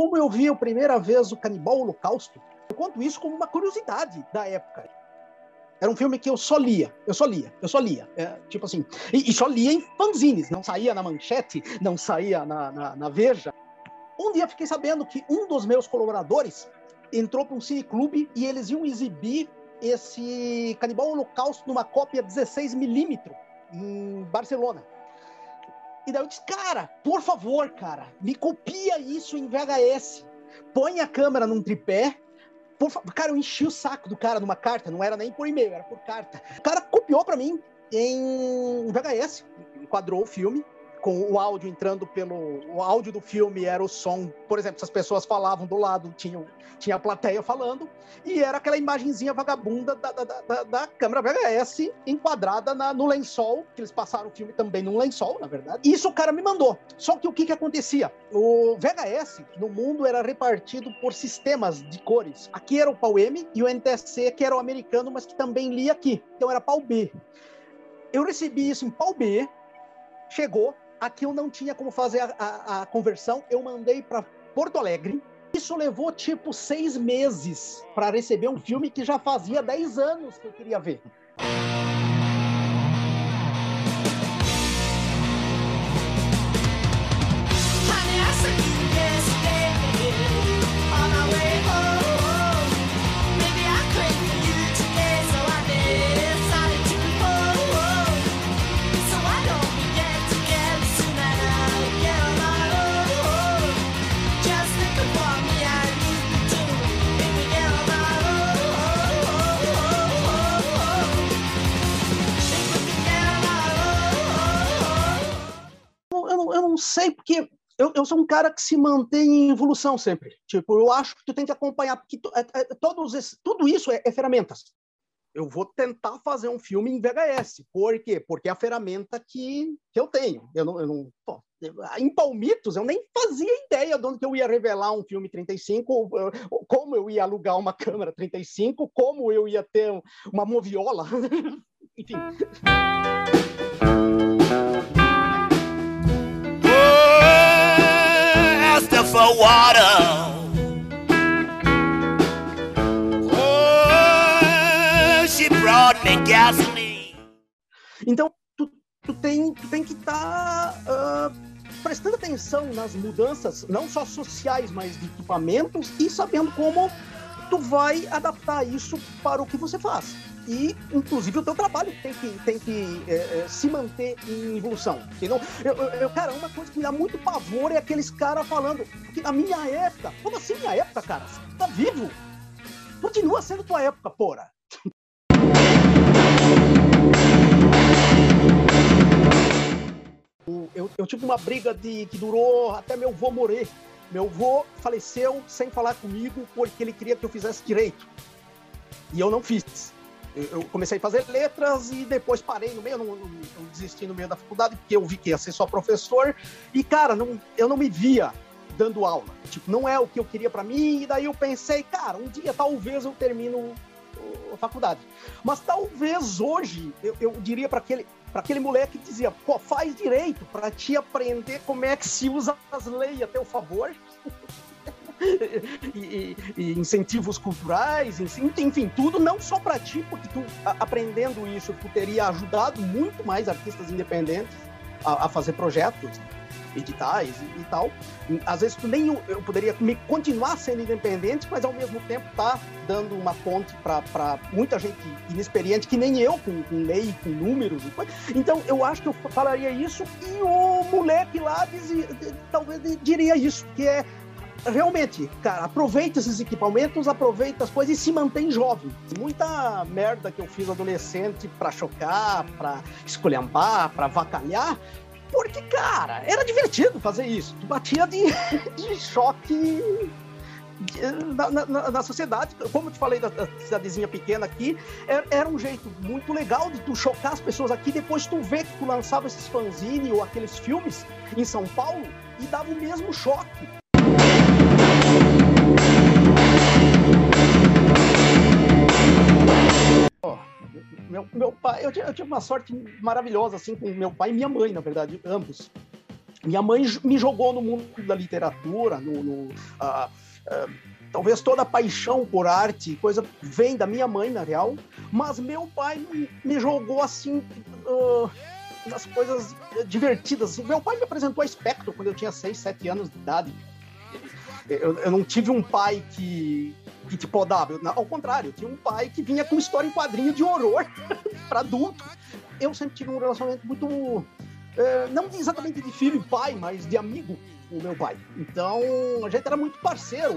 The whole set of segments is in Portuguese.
como eu vi a primeira vez o Canibal Holocausto, eu conto isso como uma curiosidade da época. Era um filme que eu só lia, eu só lia, eu só lia. É, tipo assim, e, e, só lia em fanzines, não saía na manchete, não saía na, na, na Veja. Um dia fiquei sabendo que um dos meus colaboradores entrou para um cineclube e eles iam exibir esse Canibal Holocausto numa cópia 16mm em Barcelona. E daí eu disse, cara, por favor, cara, me copia isso em VHS. Põe a câmera num tripé. Por favor. Cara, eu enchi o saco do cara numa carta, não era nem por e-mail, era por carta. O cara copiou para mim em VHS, enquadrou o filme, com o áudio entrando pelo. O áudio do filme era o som, por exemplo, se as pessoas falavam do lado, tinha, tinha a plateia falando, e era aquela imagenzinha vagabunda da, da, da, da câmera VHS enquadrada na, no lençol, que eles passaram o filme também num lençol, na verdade. Isso o cara me mandou. Só que o que, que acontecia? O VHS no mundo era repartido por sistemas de cores. Aqui era o pau M e o NTSC, que era o americano, mas que também lia aqui. Então era pau B. Eu recebi isso em pau B, chegou, Aqui eu não tinha como fazer a, a, a conversão, eu mandei para Porto Alegre. Isso levou tipo seis meses para receber um filme que já fazia dez anos que eu queria ver. Sei, porque eu, eu, sou um cara que se mantém em evolução sempre. Tipo, eu acho que tu tem que acompanhar, porque tu, é, é, todos tudo isso é, é, ferramentas. Eu vou tentar fazer um filme em VHS. Por quê? Porque é a ferramenta que, que eu tenho. Eu não, eu não pô, em Palmitos, eu nem fazia ideia de onde eu ia revelar um filme 35, como eu ia alugar uma câmera 35, como eu ia ter uma moviola. Enfim. Gasoline. Então, tu, tu, tem, tu tem que estar tá, uh, prestando atenção nas mudanças, não só sociais, mas de equipamentos e sabendo como tu vai adaptar isso para o que você faz e, inclusive, o teu trabalho tem que, tem que é, é, se manter em evolução. Entendeu? Eu, eu, cara, uma coisa que me dá muito pavor é aqueles caras falando que na minha época, como assim minha época, cara? Você tá vivo? Continua sendo tua época, porra. Eu, eu, tive uma briga de, que durou até meu avô morrer. Meu avô faleceu sem falar comigo porque ele queria que eu fizesse direito. E eu não fiz eu comecei a fazer letras e depois parei no meio, não, não, desisti no meio da faculdade, porque eu vi que ia ser só professor. E, cara, não, eu não me via dando aula. Tipo, não é o que eu queria para mim. E daí eu pensei, cara, um dia talvez eu termino a faculdade. Mas talvez hoje eu, eu diria para aquele para aquele moleque que dizia, pô, faz direito para te aprender como é que se usa as leis a teu favor. e, e, incentivos culturais, enfim, tudo não só para ti, porque tu aprendendo isso, tu teria ajudado muito mais artistas independentes a, a fazer projetos editais e, e, tal. Às vezes tu nem eu, poderia me continuar sendo independente, mas ao mesmo tempo tá dando uma ponte para muita gente inexperiente, que nem eu, com, com lei, com números e coisa. Então eu acho que eu falaria isso e o moleque lá dizia, talvez diria isso, que é realmente, cara, aproveita esses equipamentos, aproveita as coisas e se mantém jovem. Muita merda que eu fiz adolescente para chocar, para esculhambar, para vacalhar, porque, cara, era divertido fazer isso. Tu batia de, de choque na, na, na, sociedade, como eu te falei da, da, cidadezinha pequena aqui, era, era, um jeito muito legal de tu chocar as pessoas aqui, depois tu vê que tu lançava esses fanzine ou aqueles filmes em São Paulo e dava o mesmo choque. Meu, meu pai, eu, eu tive uma sorte maravilhosa, assim, com meu pai e minha mãe, na verdade, ambos. minha mãe me jogou no mundo da literatura, no, no uh, uh, talvez toda a paixão por arte, coisa vem da minha mãe, na real, mas meu pai me jogou assim uh, nas coisas divertidas. Meu pai me apresentou a Spectrum quando eu tinha 6, 7 anos de idade. Eu, eu não tive um pai que, que te podava, ao contrário, eu tinha um pai que vinha com história em quadrinho de horror para adulto. Eu sempre tive um relacionamento muito é, não exatamente de filho e pai, mas de amigo o meu pai. Então, a gente era muito parceiro.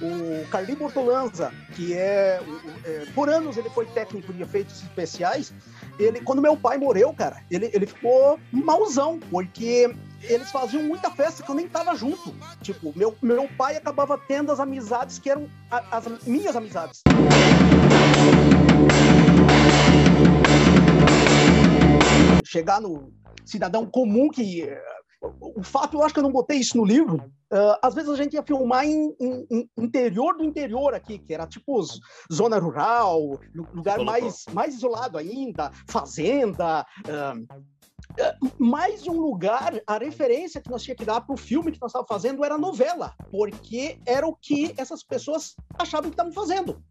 O, o Carli Bortolanza, que é, é, Por anos ele foi técnico de efeitos especiais. Ele, quando meu pai morreu, cara, ele, ele ficou mauzão, porque eles faziam muita festa que eu nem tava junto. Tipo, meu, meu pai acabava tendo as amizades que eram a, as minhas amizades. Chegar no, cidadão comum que o fato, eu acho que eu não botei isso no livro. Uh, às vezes a gente ia filmar em, em, em, interior do interior aqui, que era tipo zona rural, lugar mais, mais isolado ainda, fazenda. Uh, mais de um lugar, a referência que nós tinha que dar para o filme que nós estávamos fazendo era novela, porque era o que essas pessoas achavam que estavam fazendo.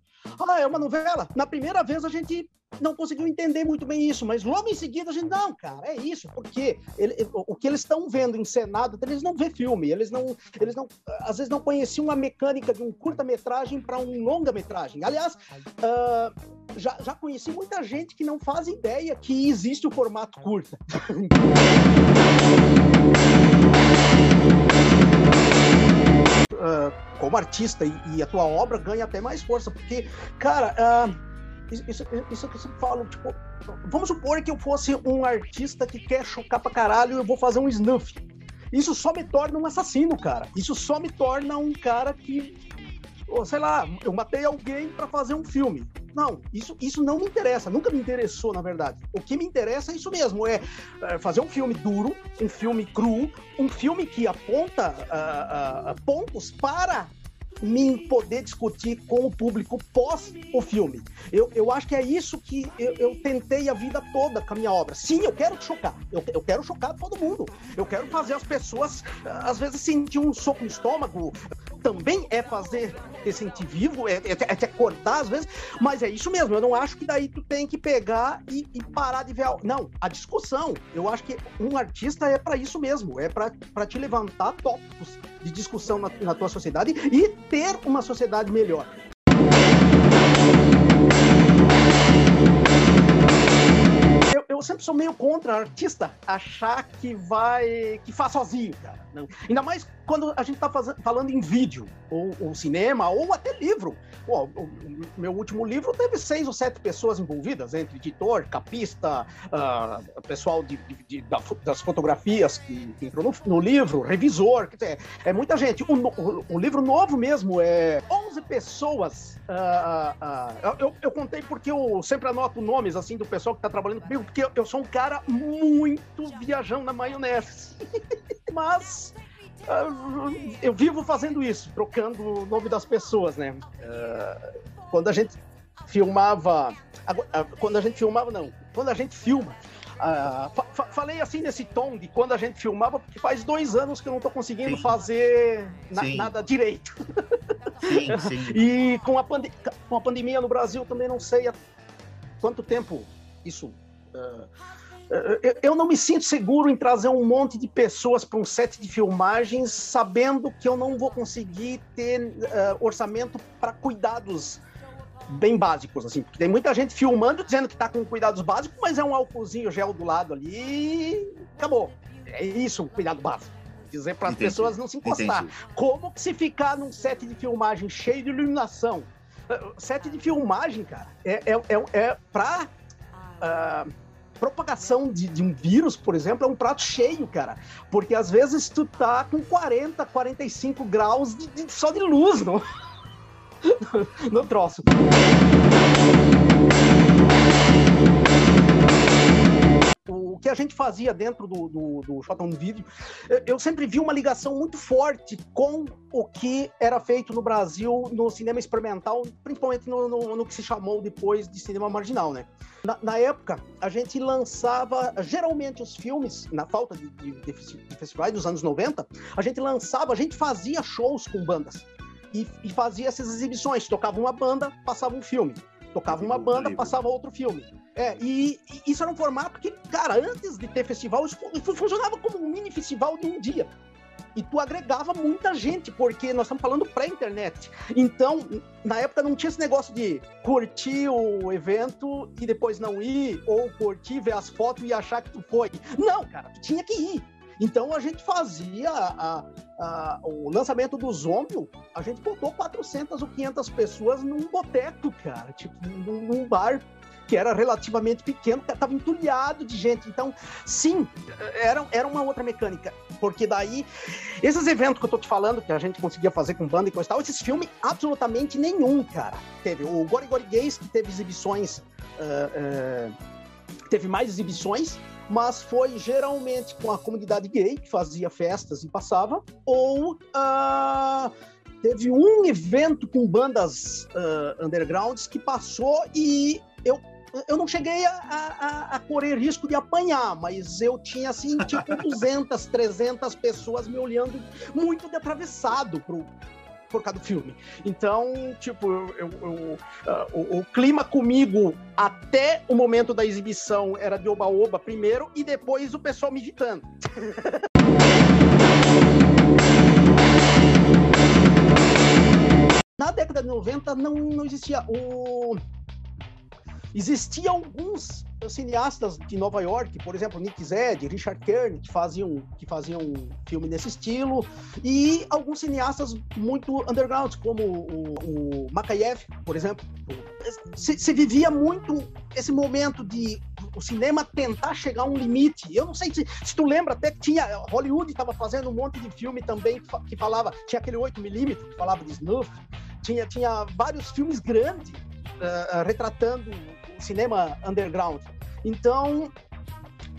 Ah, é uma novela. Na primeira vez a gente não conseguiu entender muito bem isso, mas logo em seguida a gente, não, cara, é isso, porque ele, o que eles estão vendo encenado, eles não vê filme, eles não, eles não, às vezes não conheciam a mecânica de um curta-metragem para um longa-metragem. Aliás, uh, já, já conheci muita gente que não faz ideia que existe o formato curta. uh, como artista e, e, a tua obra ganha até mais força, porque, cara, uh, isso, isso, que eu sempre falo, tipo, vamos supor que eu fosse um artista que quer chocar pra caralho e eu vou fazer um snuff. Isso só me torna um assassino, cara. Isso só me torna um cara que, sei lá, eu matei alguém para fazer um filme. Não, isso, isso não me interessa, nunca me interessou, na verdade. O que me interessa é isso mesmo: é, é fazer um filme duro, um filme cru, um filme que aponta uh, uh, pontos para mim poder discutir com o público pós o filme. Eu, eu acho que é isso que eu, eu tentei a vida toda com a minha obra. Sim, eu quero chocar. Eu, eu quero chocar todo mundo. Eu quero fazer as pessoas, às vezes, sentir um soco no estômago. Também é fazer te sentir vivo, é, é, é te acordar às vezes, mas é isso mesmo. Eu não acho que daí tu tem que pegar e, e parar de ver. Não, a discussão. Eu acho que um artista é para isso mesmo. É para te levantar tópicos de discussão na, na tua sociedade e ter uma sociedade melhor. Eu, eu, sempre sou meio contra artista achar que vai. que faz sozinho, cara. Não. Ainda mais quando a gente está falando em vídeo, ou, ou, cinema, ou até livro. Pô, o, o, meu último livro teve seis ou sete pessoas envolvidas, entre editor, capista, uh, pessoal de, de, de, das fotografias que, entrou no, no, livro, revisor, quer dizer, é muita gente. O, o livro novo mesmo é 11 pessoas. Uh, uh, eu, eu, contei porque eu sempre anoto nomes assim do pessoal que está trabalhando comigo, porque eu, eu sou um cara muito viajão na maionese. Mas eu vivo fazendo isso, trocando o nome das pessoas, né? Uh, quando a gente filmava. Uh, quando a gente filmava, não. Quando a gente filma. Fa falei assim nesse tom de quando a gente filmava, porque faz dois anos que eu não estou conseguindo sim. fazer na nada direito. Sim, sim. e com a, com a pandemia no Brasil também não sei há quanto tempo isso uh, eu não me sinto seguro em trazer um monte de pessoas para um set de filmagens, sabendo que eu não vou conseguir ter uh, orçamento para cuidados bem básicos, assim, porque tem muita gente filmando dizendo que está com cuidados básicos, mas é um álcoolzinho gel do lado ali e acabou. É isso, cuidado básico. Dizer para as pessoas não se encostar. Entendi. Como que se ficar num set de filmagem cheio de iluminação? Set de filmagem, cara, é, é, é, é para uh, propagação de, de, um vírus, por exemplo, é um prato cheio, cara. Porque às vezes tu tá com 40, 45 graus de, de, só de luz no, no troço. A gente fazia dentro do, do, do Shot on Video, eu sempre vi uma ligação muito forte com o que era feito no Brasil no cinema experimental, principalmente no, no, no que se chamou depois de cinema marginal, né? Na, na, época, a gente lançava, geralmente os filmes, na falta de, de, de festivais dos anos 90, a gente lançava, a gente fazia shows com bandas. E, e, fazia essas exibições. Tocava uma banda, passava um filme. Tocava uma banda, passava outro filme. É, e, e, isso era um formato que, cara, antes de ter festival, isso, funcionava como um mini festival de um dia. E tu agregava muita gente, porque nós estamos falando pré-internet. Então, na época não tinha esse negócio de curtir o evento e depois não ir, ou curtir, ver as fotos e achar que tu foi. Não, cara, tu tinha que ir. Então a gente fazia a, a, o lançamento do Zombie, a gente botou 400 ou 500 pessoas num boteco, cara, tipo, num, num bar que era relativamente pequeno, estava entulhado de gente. Então, sim, era, era uma outra mecânica. Porque daí, esses eventos que eu tô te falando, que a gente conseguia fazer com banda e coisa e tal, esses filmes, absolutamente nenhum, cara. Teve o Gori Gori Gays, que teve exibições. Uh, uh, teve mais exibições, mas foi geralmente com a comunidade gay que fazia festas e passava, ou uh, teve um evento com bandas uh, undergrounds que passou e eu eu não cheguei a, a, a, correr risco de apanhar, mas eu tinha, assim, tipo 200, 300 pessoas me olhando muito de atravessado pro, por causa do filme. Então, tipo, eu, eu, eu, uh, o, o, clima comigo até o momento da exibição era de oba-oba primeiro e depois o pessoal me irritando. Na década de 90 não, não existia o Existiam alguns cineastas de Nova York, por exemplo, Nick Zed, Richard Kern, que faziam, que faziam filme nesse estilo, e alguns cineastas muito underground, como o, o Makayev, por exemplo. Se, se, vivia muito esse momento de o cinema tentar chegar a um limite. Eu não sei se, se tu lembra até que tinha Hollywood estava fazendo um monte de filme também que, falava, tinha aquele 8mm que falava de snuff, tinha, tinha vários filmes grandes uh, retratando cinema underground. Então,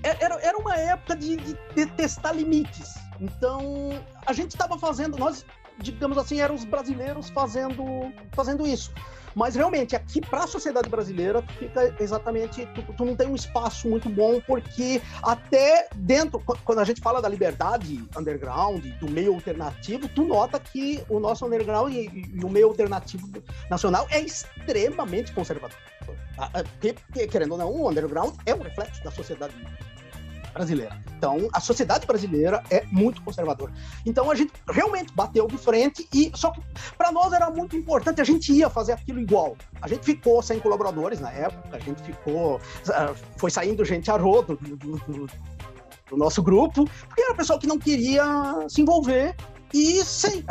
é, era, era uma época de, de testar limites. Então, a gente estava fazendo, nós, digamos assim, éramos brasileiros fazendo, fazendo isso. Mas realmente, aqui para a sociedade brasileira, fica exatamente. Tu, tu, não tem um espaço muito bom, porque até dentro, quando a gente fala da liberdade underground, do meio alternativo, tu nota que o nosso underground e, e o meio alternativo nacional é extremamente conservador. Ah, ah, porque, querendo ou não, o underground é um reflexo da sociedade brasileira. Então, a sociedade brasileira é muito conservadora. Então, a gente realmente bateu de frente e só que para nós era muito importante, a gente ia fazer aquilo igual. A gente ficou sem colaboradores na época, a gente ficou ah, foi saindo gente a rodo do, do, do, do nosso grupo, porque era pessoal que não queria se envolver e sim,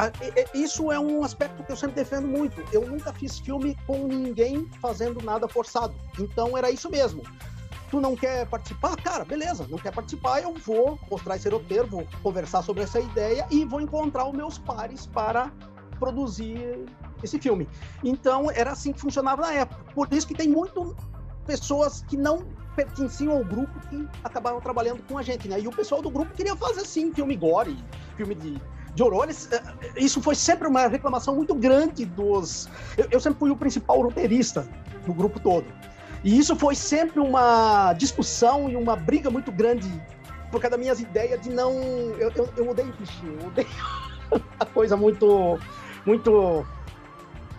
isso é um aspecto que eu sempre defendo muito. Eu nunca fiz filme com ninguém fazendo nada forçado. Então era isso mesmo tu não quer participar? Cara, beleza, não quer participar, eu vou mostrar esse roteiro, vou conversar sobre essa ideia e vou encontrar os meus pares para produzir esse filme. Então, era assim que funcionava na época. Por isso que tem muito pessoas que não pertenciam ao grupo que acabaram trabalhando com a gente, né? E o pessoal do grupo queria fazer, sim, filme gore, filme de, de horror. Eh, isso foi sempre uma reclamação muito grande dos... Eu, eu sempre fui o principal roteirista do grupo todo. E isso foi sempre uma discussão e uma briga muito grande por causa das minhas ideias de não. Eu, eu, eu odeio clichê, eu odeio a coisa muito. muito.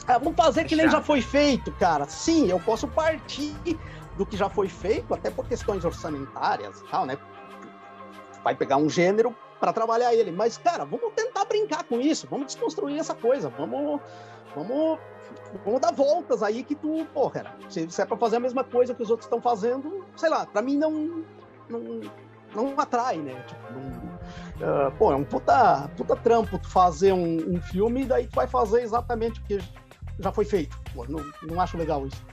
Ah, vamos fazer que nem já foi feito, cara. Sim, eu posso partir do que já foi feito, até por questões orçamentárias e tal, né? Vai pegar um gênero para trabalhar ele. Mas, cara, vamos tentar brincar com isso, vamos desconstruir essa coisa, vamos, vamos vamos dar voltas aí que tu, pô, cara, se, se é pra fazer a mesma coisa que os outros estão fazendo, sei lá, pra mim não, não, não atrai, né? Tipo, não, uh, pô, é um puta, puta trampo tu fazer um, um filme e daí tu vai fazer exatamente o que já foi feito. Pô, não, não acho legal isso.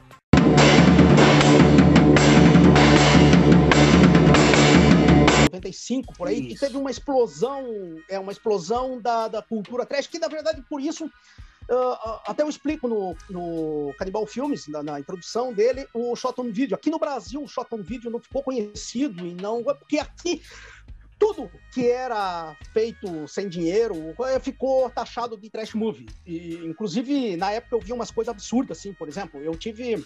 por aí, isso. e teve uma explosão, é uma explosão da, da cultura trash, que na verdade por isso Uh, até eu explico no, no Canibal Filmes, na, na, introdução dele, o Shot on Video. Aqui no Brasil, o Shot on Video não ficou conhecido e não. Porque aqui tudo que era feito sem dinheiro eh, ficou taxado de trash movie. E, inclusive, na época eu vi umas coisas absurdas, assim, por exemplo, eu tive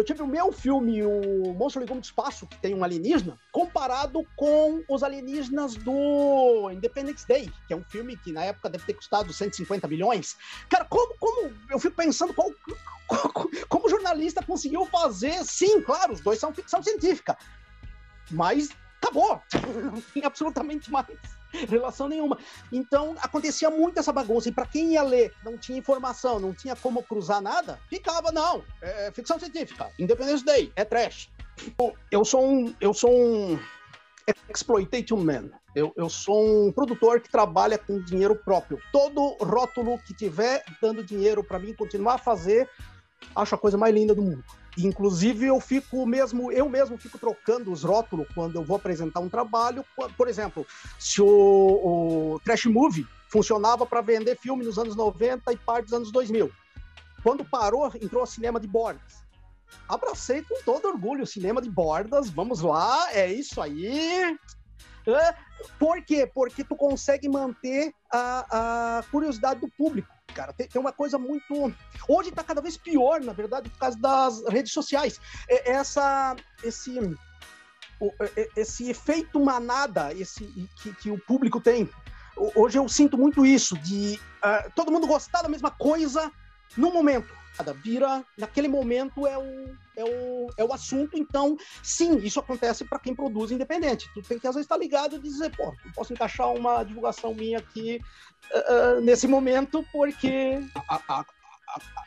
eu tive o meu filme, o Monstro Legume do Espaço, que tem um alienígena, comparado com os alienígenas do Independence Day, que é um filme que na época deve ter custado 150 milhões. Cara, como, como eu fico pensando qual, como jornalista conseguiu fazer? Sim, claro, os dois são ficção científica, mas acabou, não tem absolutamente mais relação nenhuma. Então, acontecia muito essa bagunça. E para quem ia ler, não tinha informação, não tinha como cruzar nada, ficava, não. É, é ficção científica. Independence Day, é trash. Eu sou um. Eu sou um exploitation man. Eu, eu sou um produtor que trabalha com dinheiro próprio. Todo rótulo que tiver dando dinheiro para mim continuar a fazer, acho a coisa mais linda do mundo. Inclusive, eu fico mesmo, eu mesmo fico trocando os rótulos quando eu vou apresentar um trabalho. Por exemplo, se o, o Trash Movie funcionava para vender filme nos anos 90 e parte dos anos 2000. Quando parou, entrou o cinema de bordas. Abracei com todo orgulho o cinema de bordas. Vamos lá, é isso aí. Por quê? Porque tu consegue manter a, a curiosidade do público cara. Tem, tem uma coisa muito. Hoje está cada vez pior, na verdade, por causa das redes sociais. É, é essa, esse, é, esse efeito manada esse, que, que o público tem. Hoje eu sinto muito isso, de uh, todo mundo gostar da mesma coisa no momento vira, naquele momento é o, é o, é o assunto. Então, sim, isso acontece para quem produz independente. Tu tem que, às vezes, estar tá ligado e dizer, pô, eu posso encaixar uma divulgação minha aqui uh, nesse momento, porque a, a, a,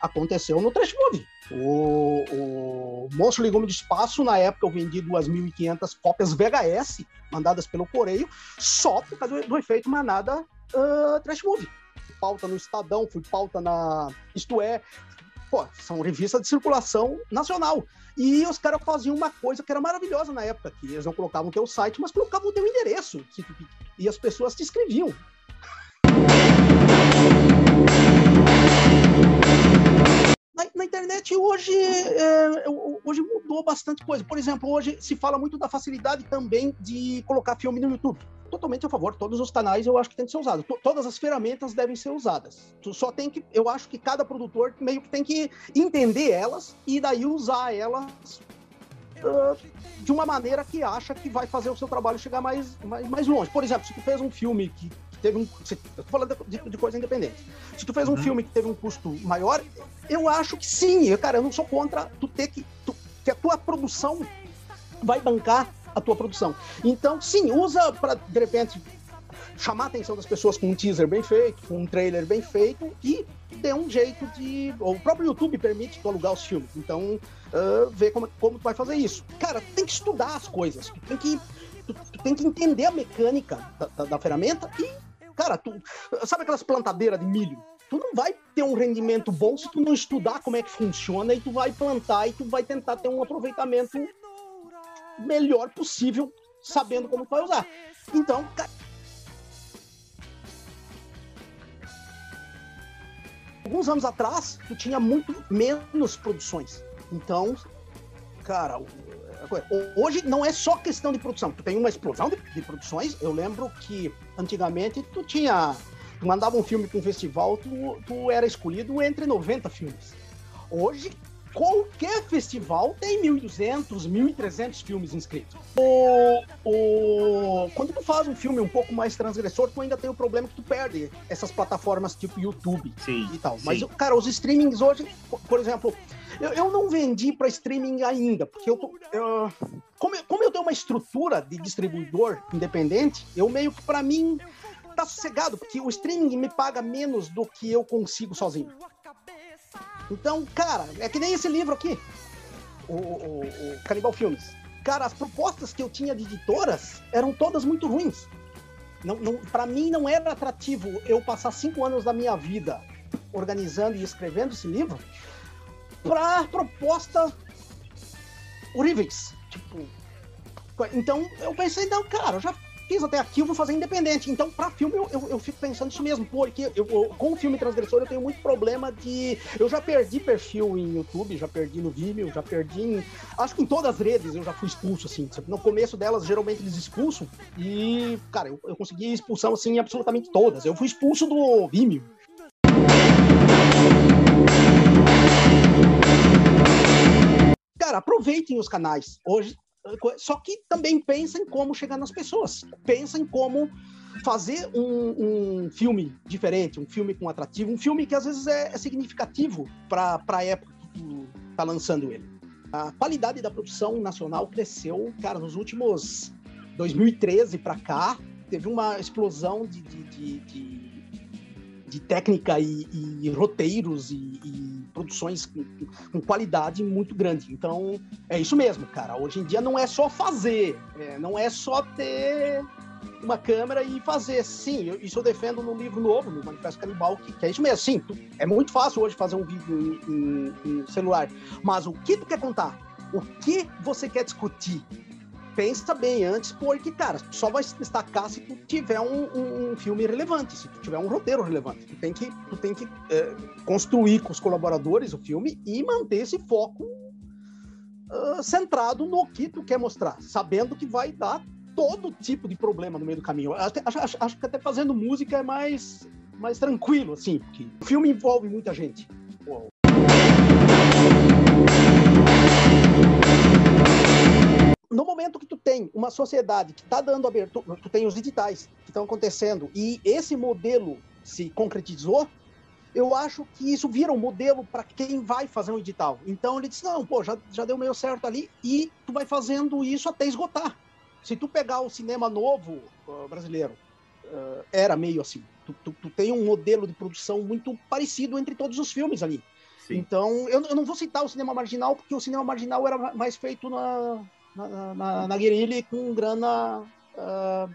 aconteceu no Trash Movie. O, o Monstro Legume de Espaço, na época, eu vendi 2.500 cópias VHS mandadas pelo Correio, só por causa do, do efeito manada uh, Trash Movie pauta no Estadão, fui pauta na Isto É, pô, são revistas de circulação nacional. E os caras faziam uma coisa que era maravilhosa na época, que eles não colocavam o teu site, mas colocavam o teu endereço. E as pessoas te escreviam. Na, na, internet hoje, é, hoje mudou bastante coisa. Por exemplo, hoje se fala muito da facilidade também de colocar filme no YouTube totalmente a favor. Todos os canais eu acho que tem que ser usados. todas as ferramentas devem ser usadas. Tu só tem que, eu acho que cada produtor meio que tem que entender elas e daí usar elas uh, de uma maneira que acha que vai fazer o seu trabalho chegar mais, mais, mais longe. Por exemplo, se tu fez um filme que, que teve um. Se, eu tô falando de, de, coisa independente. Se tu fez um uhum. filme que teve um custo maior, eu acho que sim. Eu, cara, eu não sou contra tu ter que. Tu, que a tua produção vai bancar a tua produção. Então, sim, usa para, de repente, chamar a atenção das pessoas com um teaser bem feito, com um trailer bem feito e dê um jeito de. O próprio YouTube permite tu alugar os filmes. Então, uh, ver como, como tu vai fazer isso. Cara, tu tem que estudar as coisas. Tu tem que, tu, tu tem que entender a mecânica da, da, da ferramenta e, cara, tu. Sabe aquelas plantadeiras de milho? tu não vai ter um rendimento bom se tu não estudar como é que funciona e tu vai plantar e tu vai tentar ter um aproveitamento melhor possível, sabendo como vai usar. Então, alguns anos atrás, tu tinha muito menos produções. Então, cara, hoje não é só questão de produção. Tu tem uma explosão de, de produções. Eu lembro que antigamente tu tinha. Tu mandava um filme para um festival, tu, tu era escolhido entre 90 filmes. Hoje, qualquer festival tem 1.200, 1.300 filmes inscritos. O, o, quando tu faz um filme um pouco mais transgressor, tu ainda tem o problema que tu perde essas plataformas tipo YouTube sim, e tal. Mas, cara, os streamings hoje, por exemplo, eu, eu não vendi para streaming ainda, porque eu, eu como, eu, como eu tenho uma estrutura de distribuidor independente, eu meio que para mim tá sossegado, porque o streaming me paga menos do que eu consigo sozinho. Então, cara, é que nem esse livro aqui, o, o, o Canibal Filmes. Cara, as propostas que eu tinha de editoras eram todas muito ruins. Não, não, para mim não era atrativo eu passar cinco anos da minha vida organizando e escrevendo esse livro para propostas horríveis. Tipo, então eu pensei, não, cara, eu já fiz até aqui, eu vou fazer independente. Então, para filme, eu, eu, eu, fico pensando isso mesmo, porque eu, eu, com o filme Transgressor eu tenho muito problema de. Eu já perdi perfil em YouTube, já perdi no Vimeo, já perdi em. Acho que em todas as redes eu já fui expulso, assim. No começo delas, geralmente eles expulsam. E, cara, eu, eu consegui expulsão, assim, em absolutamente todas. Eu fui expulso do Vimeo. Cara, aproveitem os canais. Hoje só que também pensa em como chegar nas pessoas. Pensa em como fazer um, um filme diferente, um filme com atrativo, um filme que às vezes é, é significativo para a época que tu tá lançando ele. A qualidade da produção nacional cresceu, cara, nos últimos 2013 para cá, teve uma explosão de, de, de, de, de técnica e, e roteiros e, e produções com, com, qualidade muito grande. Então, é isso mesmo, cara. Hoje em dia não é só fazer, é, não é só ter uma câmera e fazer. Sim, eu, isso eu defendo no livro novo, no Manifesto Canibal, que, que é isso mesmo. Sim, tu, é muito fácil hoje fazer um vídeo em, em, em celular, mas o que tu quer contar? O que você quer discutir? Pensa bem antes, porque, cara, só vai se destacar se tu tiver um, um, um, filme relevante, se tu tiver um roteiro relevante. Tu tem que, tu tem que é, construir com os colaboradores o filme e manter esse foco uh, centrado no que tu quer mostrar, sabendo que vai dar todo tipo de problema no meio do caminho. Até, acho, acho, que até fazendo música é mais, mais tranquilo, assim, porque o filme envolve muita gente. No momento que tu tem uma sociedade que está dando abertura, tu tem os digitais que estão acontecendo e esse modelo se concretizou, eu acho que isso vira um modelo para quem vai fazer um edital. Então ele disse: não, pô, já, já deu meio certo ali e tu vai fazendo isso até esgotar. Se tu pegar o cinema novo uh, brasileiro, uh, era meio assim. Tu, tu, tu, tem um modelo de produção muito parecido entre todos os filmes ali. Sim. Então, eu, eu, não vou citar o cinema marginal, porque o cinema marginal era mais feito na, na, na, na guerrilha com grana uh,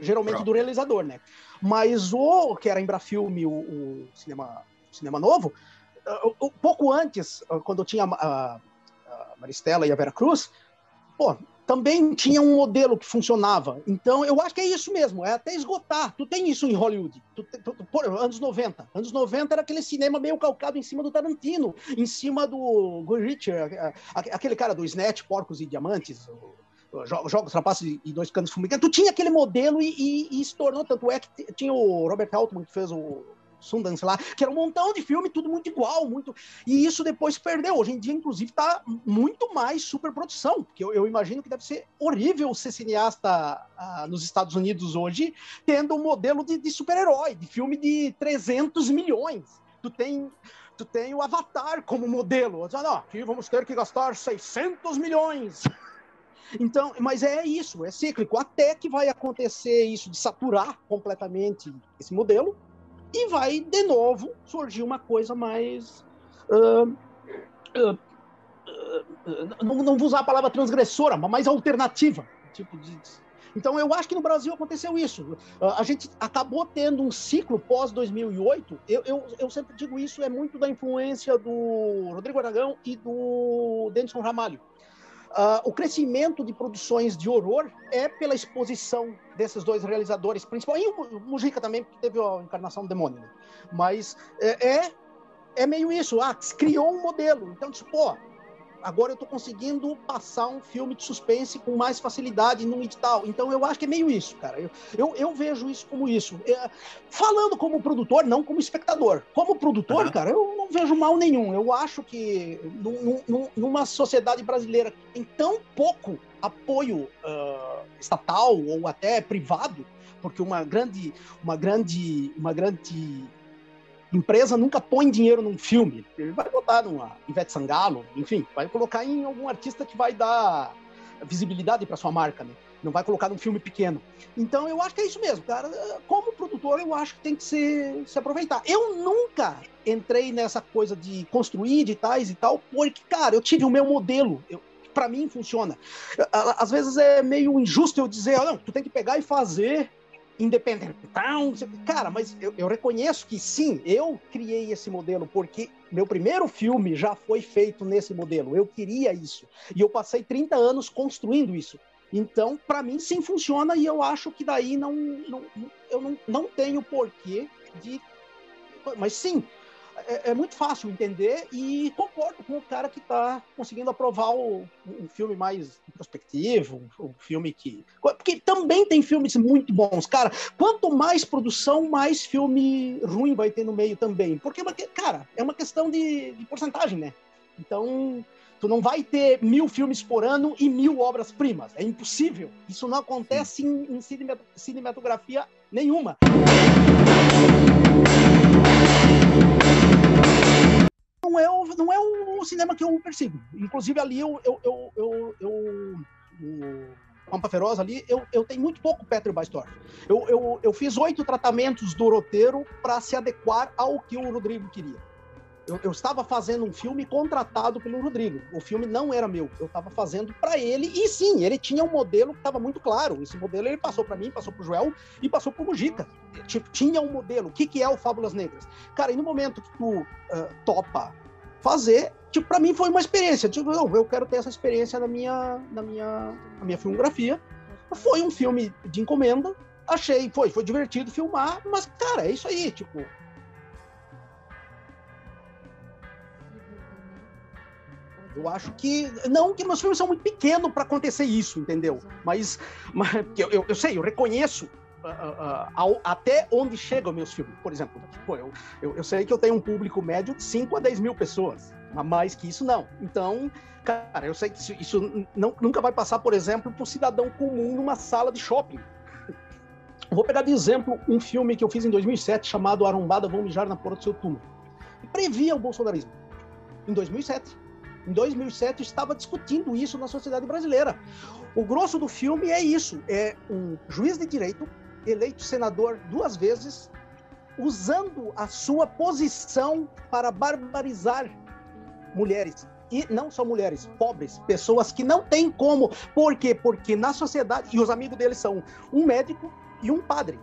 geralmente Pronto. do realizador, né? Mas o que era Embrafilme, o, o cinema, cinema novo, uh, pouco antes, uh, quando tinha a, a Maristela e a Vera Cruz, pô, também tinha um modelo que funcionava. Então, eu acho que é isso mesmo, é até esgotar. Tu tem isso em Hollywood. Tu, tu, tu, por, anos 90. Anos 90 era aquele cinema meio calcado em cima do Tarantino, em cima do Guy Ritchie, aquele cara do Snatch, Porcos e Diamantes, Jogos Rapazes e Dois Canos Fumigantes. Tu tinha aquele modelo e, e, e se tornou, tanto é que tinha o Robert Altman que fez o Sundance lá, que era um montão de filme, tudo muito igual, muito. E isso depois perdeu. Hoje em dia, inclusive, está muito mais superprodução, porque eu, eu, imagino que deve ser horrível ser cineasta ah, nos Estados Unidos hoje, tendo um modelo de, de super-herói, de filme de 300 milhões. Tu tem tu tem o Avatar como modelo. Ah, não, aqui vamos ter que gastar 600 milhões. Então, mas é isso, é cíclico. Até que vai acontecer isso de saturar completamente esse modelo, e vai de novo surgir uma coisa mais. Uh, uh, uh, não, não vou usar a palavra transgressora, mas mais alternativa. Tipo de, então, eu acho que no Brasil aconteceu isso. A gente acabou tendo um ciclo pós-2008. Eu, eu, eu, sempre digo isso, é muito da influência do Rodrigo Aragão e do Denison Ramalho. Uh, o crescimento de produções de horror é pela exposição desses dois realizadores, principalmente o Mujica também, porque teve a encarnação do demônio. Né? Mas é, é, é meio isso, ah, criou um modelo. Então, tipo, pô, agora eu estou conseguindo passar um filme de suspense com mais facilidade no edital. Então eu acho que é meio isso, cara. Eu, eu, eu vejo isso como isso. É, falando como produtor, não como espectador. Como produtor, uhum. cara, eu não vejo mal nenhum. Eu acho que num, numa sociedade brasileira que tem tão pouco apoio uh, estatal ou até privado, porque uma grande, uma grande, uma grande empresa nunca põe dinheiro num filme. Ele vai botar numa Ivete Sangalo, enfim, vai colocar em algum artista que vai dar visibilidade para sua marca, né? Não vai colocar num filme pequeno. Então eu acho que é isso mesmo, cara. Como produtor, eu acho que tem que se, se aproveitar. Eu nunca entrei nessa coisa de construir editais e tal, porque, cara, eu tive o meu modelo. Eu, para mim funciona. Às vezes é meio injusto eu dizer, oh, não, tu tem que pegar e fazer independentão. Cara, mas eu, eu, reconheço que sim, eu criei esse modelo porque meu primeiro filme já foi feito nesse modelo. Eu queria isso. E eu passei 30 anos construindo isso. Então, para mim, sim funciona e eu acho que daí não, não eu não, não tenho porquê de. Mas sim, é, é, muito fácil entender e concordo com o cara que está conseguindo aprovar o, um filme mais introspectivo, um, um, filme que. Porque também tem filmes muito bons, cara. Quanto mais produção, mais filme ruim vai ter no meio também. Porque, cara, é uma questão de, de porcentagem, né? Então, tu não vai ter mil filmes por ano e mil obras-primas. É impossível. Isso não acontece em, em cinematografia nenhuma. Não é o, não é o cinema que eu persigo. Inclusive, ali eu, eu, eu, eu, eu o Pampa Feroz ali, eu, eu tenho muito pouco Petro Bastor. Eu, eu, eu fiz oito tratamentos do roteiro para se adequar ao que o Rodrigo queria. Eu, eu, estava fazendo um filme contratado pelo Rodrigo. O filme não era meu. Eu estava fazendo para ele. E sim, ele tinha um modelo que estava muito claro. Esse modelo ele passou para mim, passou para o Joel e passou para o Mujica. Tinha um modelo. O que, que é o Fábulas Negras? Cara, e no momento que tu uh, topa fazer, tipo, para mim foi uma experiência. Tipo, não, eu quero ter essa experiência na minha, na minha, na minha filmografia. Foi um filme de encomenda. Achei, foi, foi divertido filmar, mas, cara, é isso aí, tipo, Eu acho que. Não que meus filmes são muito pequenos para acontecer isso, entendeu? Mas, mas eu, eu, eu sei, eu reconheço até onde chegam meus filmes. Por exemplo, eu, eu, eu, sei que eu tenho um público médio de 5 a 10 mil pessoas, mas mais que isso não. Então, cara, eu sei que isso, isso não, nunca vai passar, por exemplo, para o cidadão comum numa sala de shopping. Vou pegar de exemplo um filme que eu fiz em 2007 chamado Arombada Vão Mijar na Porta do Seu Túmulo. Previa o bolsonarismo. Em 2007 em 2007, estava discutindo isso na sociedade brasileira. O grosso do filme é isso: é um juiz de direito eleito senador duas vezes, usando a sua posição para barbarizar mulheres. E não só mulheres, pobres, pessoas que não têm como. Por quê? Porque na sociedade, e os amigos deles são um médico e um padre.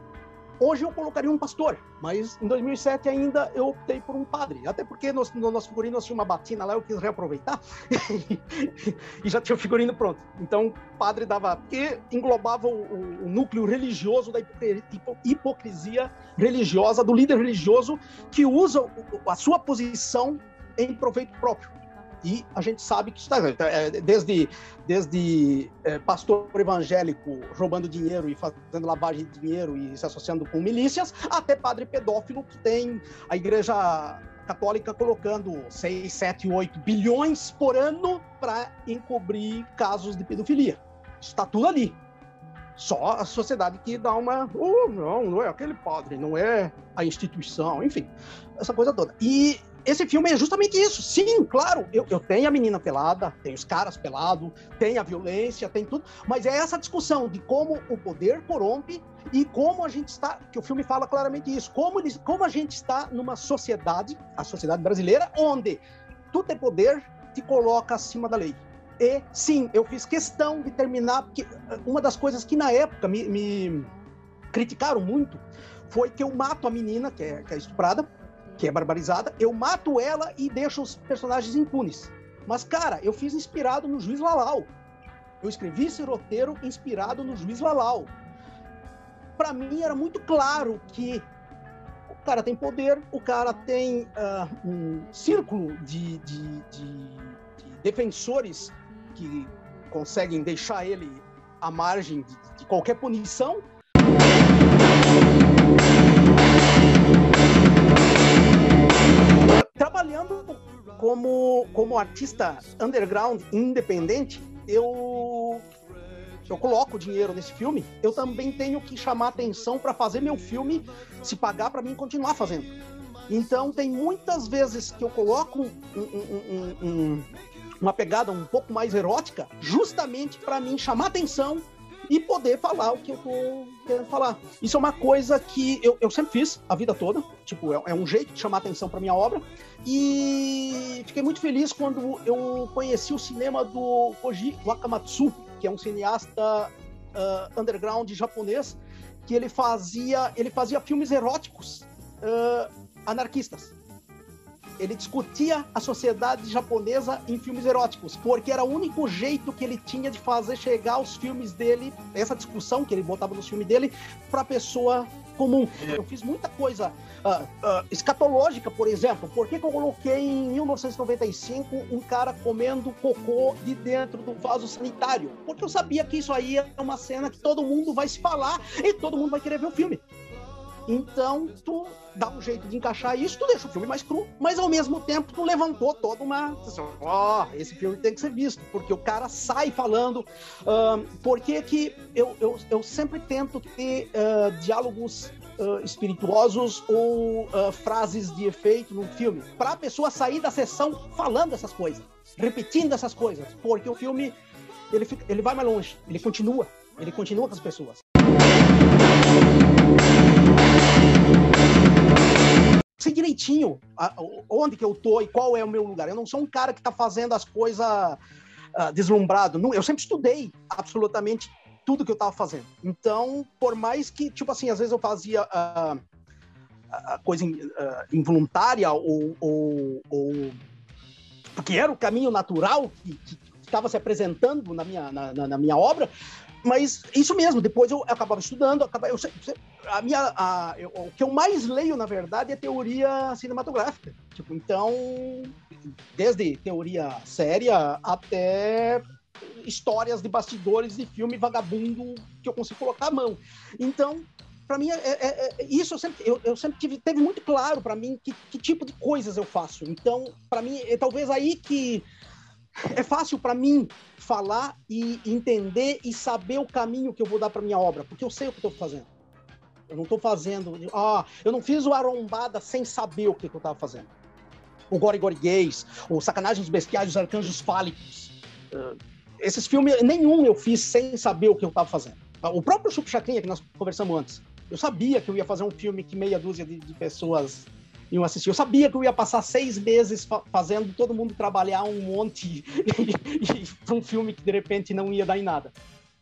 Hoje eu colocaria um pastor, mas em 2007 ainda eu optei por um padre. Até porque no, no nosso figurino tínhamos uma batina lá, eu quis reaproveitar e já tinha o figurino pronto. Então, padre dava. Porque englobava o, o núcleo religioso da hipocrisia religiosa, do líder religioso que usa a sua posição em proveito próprio. E a gente sabe que está é, desde desde é, pastor evangélico roubando dinheiro e fazendo lavagem de dinheiro e se associando com milícias, até padre pedófilo que tem a igreja católica colocando 6, 7, 8 bilhões por ano para encobrir casos de pedofilia. Está tudo ali. Só a sociedade que dá uma. Oh, não, não é aquele padre, não é a instituição, enfim, essa coisa toda. E esse filme é justamente isso. Sim, claro, eu, eu tenho a menina pelada, tem os caras pelados, tem a violência, tem tudo, mas é essa discussão de como o poder corrompe e como a gente está, que o filme fala claramente isso, como, eles, como a gente está numa sociedade, a sociedade brasileira, onde tu ter poder te coloca acima da lei. E sim, eu fiz questão de terminar, porque uma das coisas que na época me, me criticaram muito foi que eu mato a menina, que é, que é estuprada, que é barbarizada, eu mato ela e deixo os personagens impunes. Mas, cara, eu fiz inspirado no Juiz Lalau. Eu escrevi esse roteiro inspirado no Juiz Lalau. Para mim era muito claro que o cara tem poder, o cara tem uh, um círculo de, de, de, de, defensores que conseguem deixar ele à margem de qualquer punição. Como, como artista underground, independente, eu eu coloco dinheiro nesse filme, eu também tenho que chamar atenção para fazer meu filme se pagar para mim continuar fazendo. Então tem muitas vezes que eu coloco um, um, um, uma pegada um pouco mais erótica, justamente para mim chamar atenção e poder falar o que eu tô querendo falar. Isso é uma coisa que eu, eu sempre fiz a vida toda, tipo, é, é um jeito de chamar atenção para minha obra. E fiquei muito feliz quando eu conheci o cinema do Koji Wakamatsu, que é um cineasta uh, underground japonês, que ele fazia, ele fazia filmes eróticos uh, anarquistas. Ele discutia a sociedade japonesa em filmes eróticos, porque era o único jeito que ele tinha de fazer chegar os filmes dele, essa discussão que ele botava nos filmes dele, para a pessoa comum. Eu fiz muita coisa uh, uh, escatológica, por exemplo. Por que, que eu coloquei em 1995 um cara comendo cocô de dentro do vaso sanitário? Porque eu sabia que isso aí é uma cena que todo mundo vai se falar e todo mundo vai querer ver o filme. Então, tu dá um jeito de encaixar isso, tu deixa o filme mais cru, mas ao mesmo tempo tu levantou toda uma. Ó, oh, esse filme tem que ser visto, porque o cara sai falando. Uh, por que eu, eu, eu sempre tento ter uh, diálogos Uh, espirituosos ou frases de efeito no filme, para a pessoa sair da sessão falando essas coisas, repetindo essas coisas, porque o filme ele, fica, ele vai mais longe, ele continua, ele continua com as pessoas. Sei direitinho onde que eu tô e qual é o meu lugar. Eu não sou um cara que está fazendo as coisas uh, deslumbrado. Eu sempre estudei absolutamente tudo que eu estava fazendo. Então, por mais que, tipo assim, às vezes eu fazia uh, uh, coisa involuntária ou, ou, ou, porque era o caminho natural que estava se apresentando na minha, na, na minha obra, mas isso mesmo, depois eu acabava estudando, acabava, eu, a minha, a, eu, o que eu mais leio, na verdade, é teoria cinematográfica. Tipo, então, desde teoria séria até histórias de bastidores de filme vagabundo que eu consigo colocar à mão. Então, para mim, é, é, é, isso eu sempre, eu, eu sempre tive, teve muito claro para mim que, que, tipo de coisas eu faço. Então, para mim, é talvez aí que é fácil para mim falar e entender e saber o caminho que eu vou dar para minha obra, porque eu sei o que estou fazendo. Eu não estou fazendo. Ah, eu não fiz o Arombada sem saber o que, que eu estava fazendo. O Gore Gore Gays, o Sacanagens Bestiais, os Arcanjos Fálicos. Uh, esses filmes, nenhum eu fiz sem saber o que eu estava fazendo. O próprio Chup Chacrinha, que nós conversamos antes. Eu sabia que eu ia fazer um filme que meia dúzia de, de pessoas iam assistir. Eu sabia que eu ia passar seis meses fa fazendo todo mundo trabalhar um monte para um filme que de repente não ia dar em nada.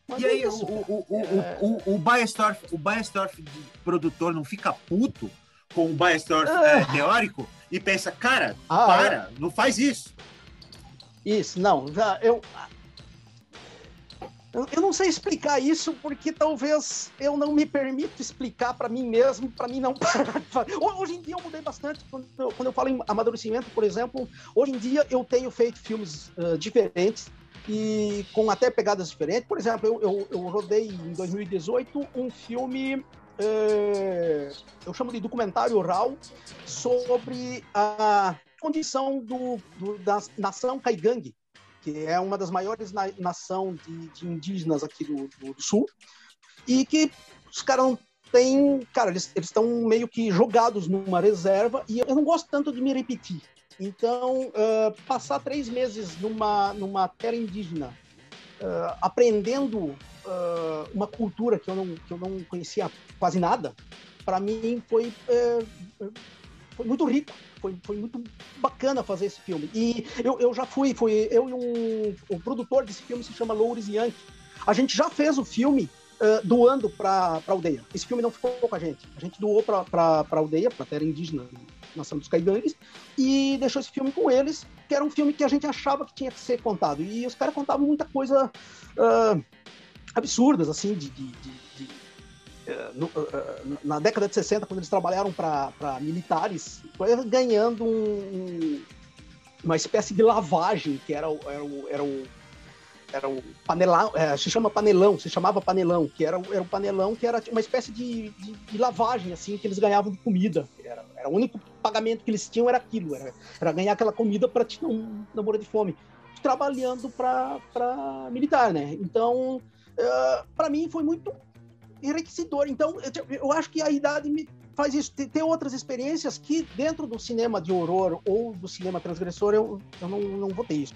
Mas e aí, é o, o, o, é... o, o, Biostorf, o Biostorf produtor não fica puto com o Biostorf é, teórico e pensa, cara, ah, para, é? não faz isso. Isso, não. Eu, eu não sei explicar isso porque talvez eu não me permito explicar para mim mesmo, para mim não Hoje em dia eu mudei bastante quando eu, quando eu falo em amadurecimento, por exemplo. Hoje em dia eu tenho feito filmes uh, diferentes e com até pegadas diferentes. Por exemplo, eu, eu, eu rodei em 2018 um filme é, eu chamo de documentário oral sobre a condição do, do da nação Caigangue, que é uma das maiores na, nação de, de, indígenas aqui do, do, do, sul, e que os caras não têm, cara, eles estão meio que jogados numa reserva, e eu não gosto tanto de me repetir. Então, uh, passar três meses numa, numa terra indígena, uh, aprendendo uh, uma cultura que eu, não, que eu não conhecia quase nada, para mim foi, eh, foi muito rico foi, foi muito bacana fazer esse filme. E eu, eu já fui, foi eu e um, o produtor desse filme se chama Louris Yankee. A gente já fez o filme uh, doando para a aldeia. Esse filme não ficou com a gente. A gente doou para a aldeia, para a terra indígena, nação dos caigangues, e deixou esse filme com eles, que era um filme que a gente achava que tinha que ser contado. E os caras contavam muita coisa uh, absurdas, assim, de, de, de eh, eh, na década de 60, quando eles trabalharam para militares, foi ganhando um, uma espécie de lavagem, que era o, era o, era o, era o panelão, é, se chama panelão, se chamava panelão, que era, era o panelão que era uma espécie de, de, de lavagem, assim, que eles ganhavam de comida. Era, era, o único pagamento que eles tinham era aquilo, era, era ganhar aquela comida para não, não morrer de fome. Trabalhando para militar, né? Então, uh, eh, para mim foi muito enriquecedor. Então, eu, eu acho que a idade me faz isso. Tem, outras experiências que, dentro do cinema de horror ou do cinema transgressor, eu, eu não, não vou ter isso.